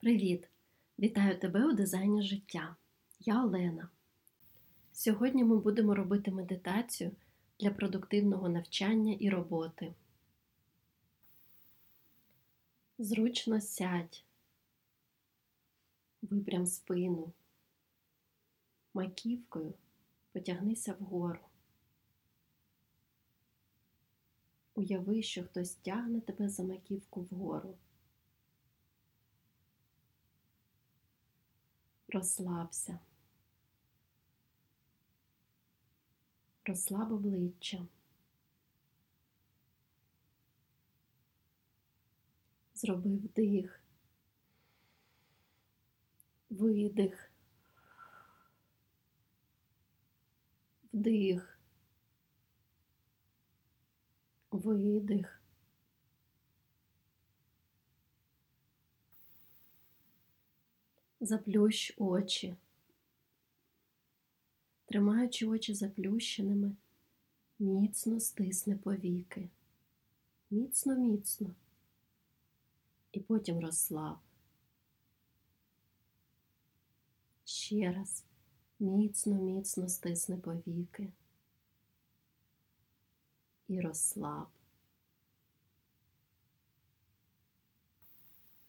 Привіт! Вітаю тебе у дизайні життя. Я Олена. Сьогодні ми будемо робити медитацію для продуктивного навчання і роботи. Зручно сядь, випрям спину, маківкою потягнися вгору. Уяви, що хтось тягне тебе за маківку вгору. Розслабся. Розслаб обличчя. Зроби вдих, видих, вдих, видих. Заплющ очі. Тримаючи очі заплющеними, міцно стисни повіки. Міцно, міцно. І потім розслаб. Ще раз міцно, міцно стисни повіки. І розслаб.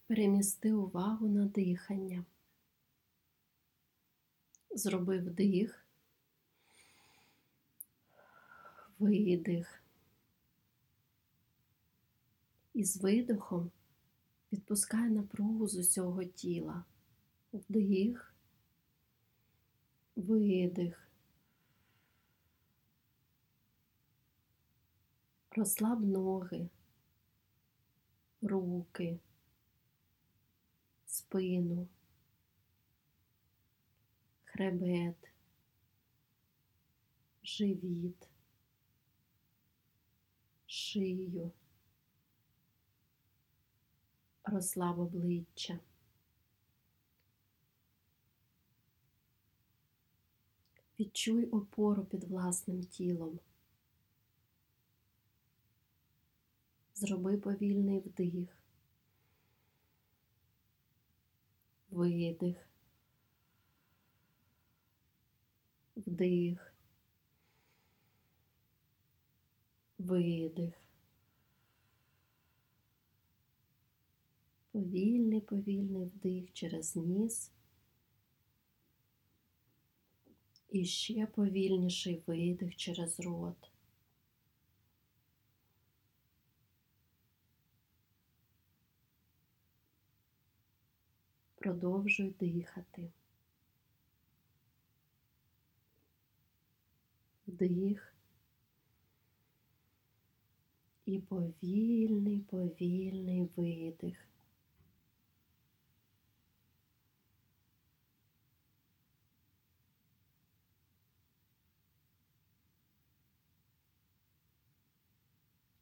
Перемісти увагу на дихання. Зроби вдих, видих. І з видихом відпускай напругу з усього тіла. Вдих, видих. Розслаб ноги, руки, спину хребет, живіт, шию, розслаб обличчя. Відчуй опору під власним тілом. Зроби повільний вдих, видих. Вдих, видих. Повільний, повільний вдих через ніс. І ще повільніший видих через рот. Продовжуй дихати. Вдих і повільний, повільний видих.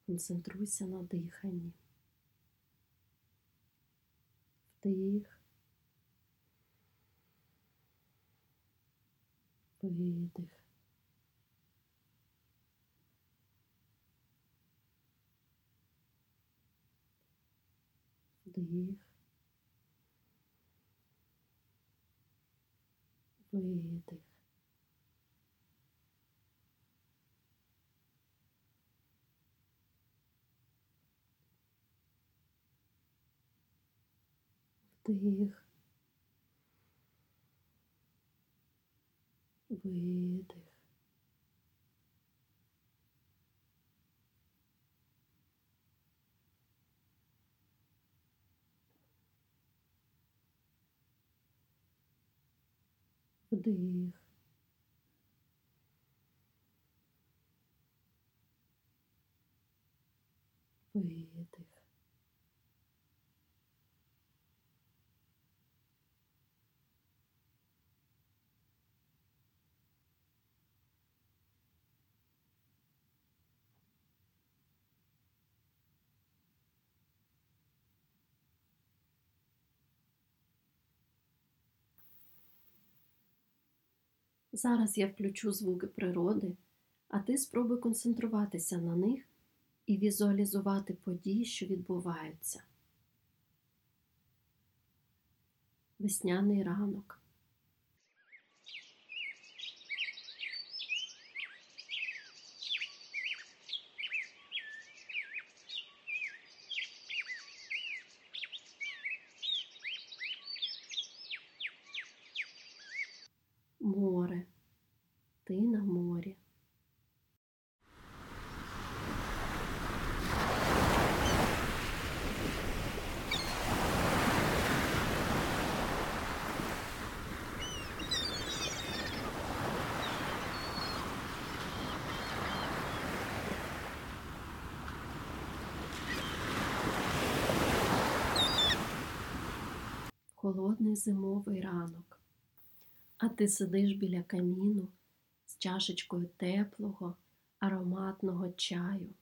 Концентруйся на диханні. Вдих, видих. Вдих, видих. Вдих, видих. Вдих. Видих. Зараз я включу звуки природи, а ти спробуй концентруватися на них і візуалізувати події, що відбуваються. Весняний ранок. Море. Ти на морі. Холодний зимовий ранок. А ти сидиш біля каміну чашечкою теплого, ароматного чаю.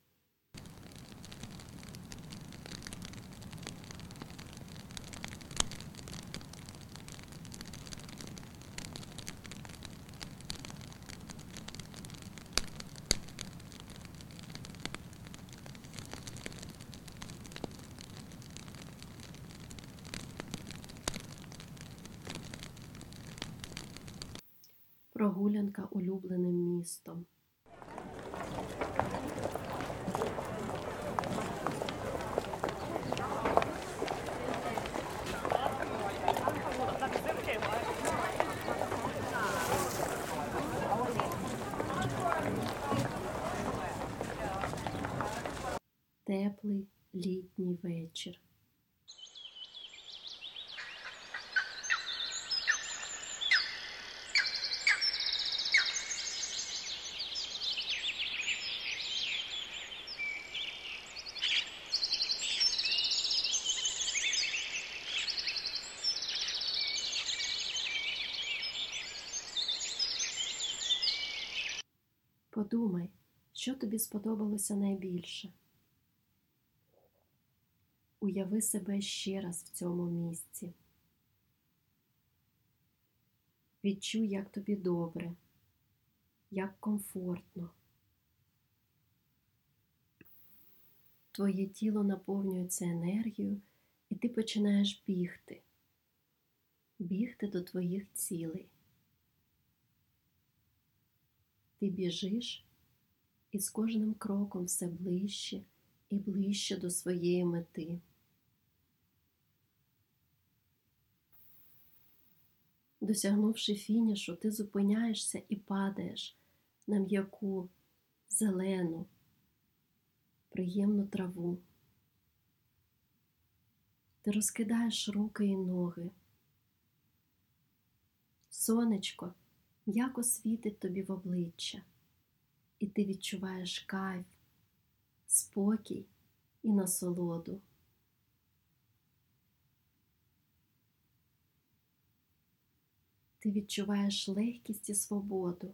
Прогулянка улюбленим містом. Теплий літній вечір. Подумай, що тобі сподобалося найбільше. Уяви себе ще раз в цьому місці. Відчуй, як тобі добре, як комфортно. Твоє тіло наповнюється енергією, і ти починаєш бігти, бігти до твоїх цілей. Ти біжиш і з кожним кроком все ближче і ближче до своєї мети. Досягнувши фінішу, ти зупиняєшся і падаєш на м'яку, зелену, приємну траву. Ти розкидаєш руки і ноги. Сонечко м'яко світить тобі в обличчя, і ти відчуваєш кайф, спокій і насолоду. Ти відчуваєш легкість і свободу.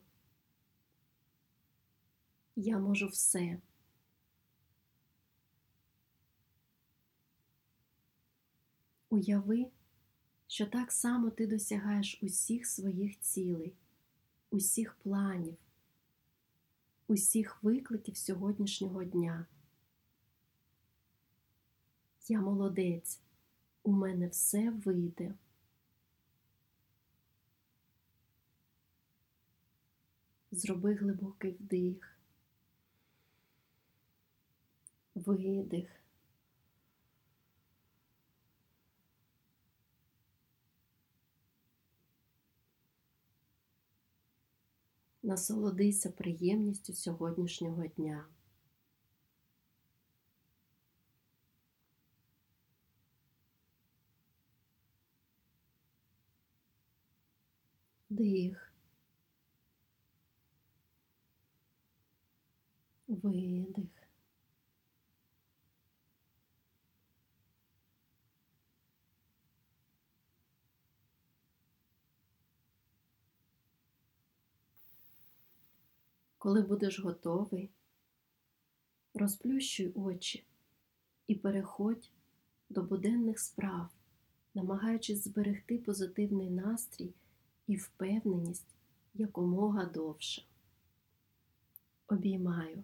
Я можу все. Уяви, що так само ти досягаєш усіх своїх цілей, усіх планів, усіх викликів сьогоднішнього дня. Я молодець, у мене все вийде. Зроби глибокий вдих, видих. Насолодися приємністю сьогоднішнього дня. Вдих. Видих. Коли будеш готовий, розплющуй очі і переходь до буденних справ, намагаючись зберегти позитивний настрій і впевненість якомога довше. Обіймаю.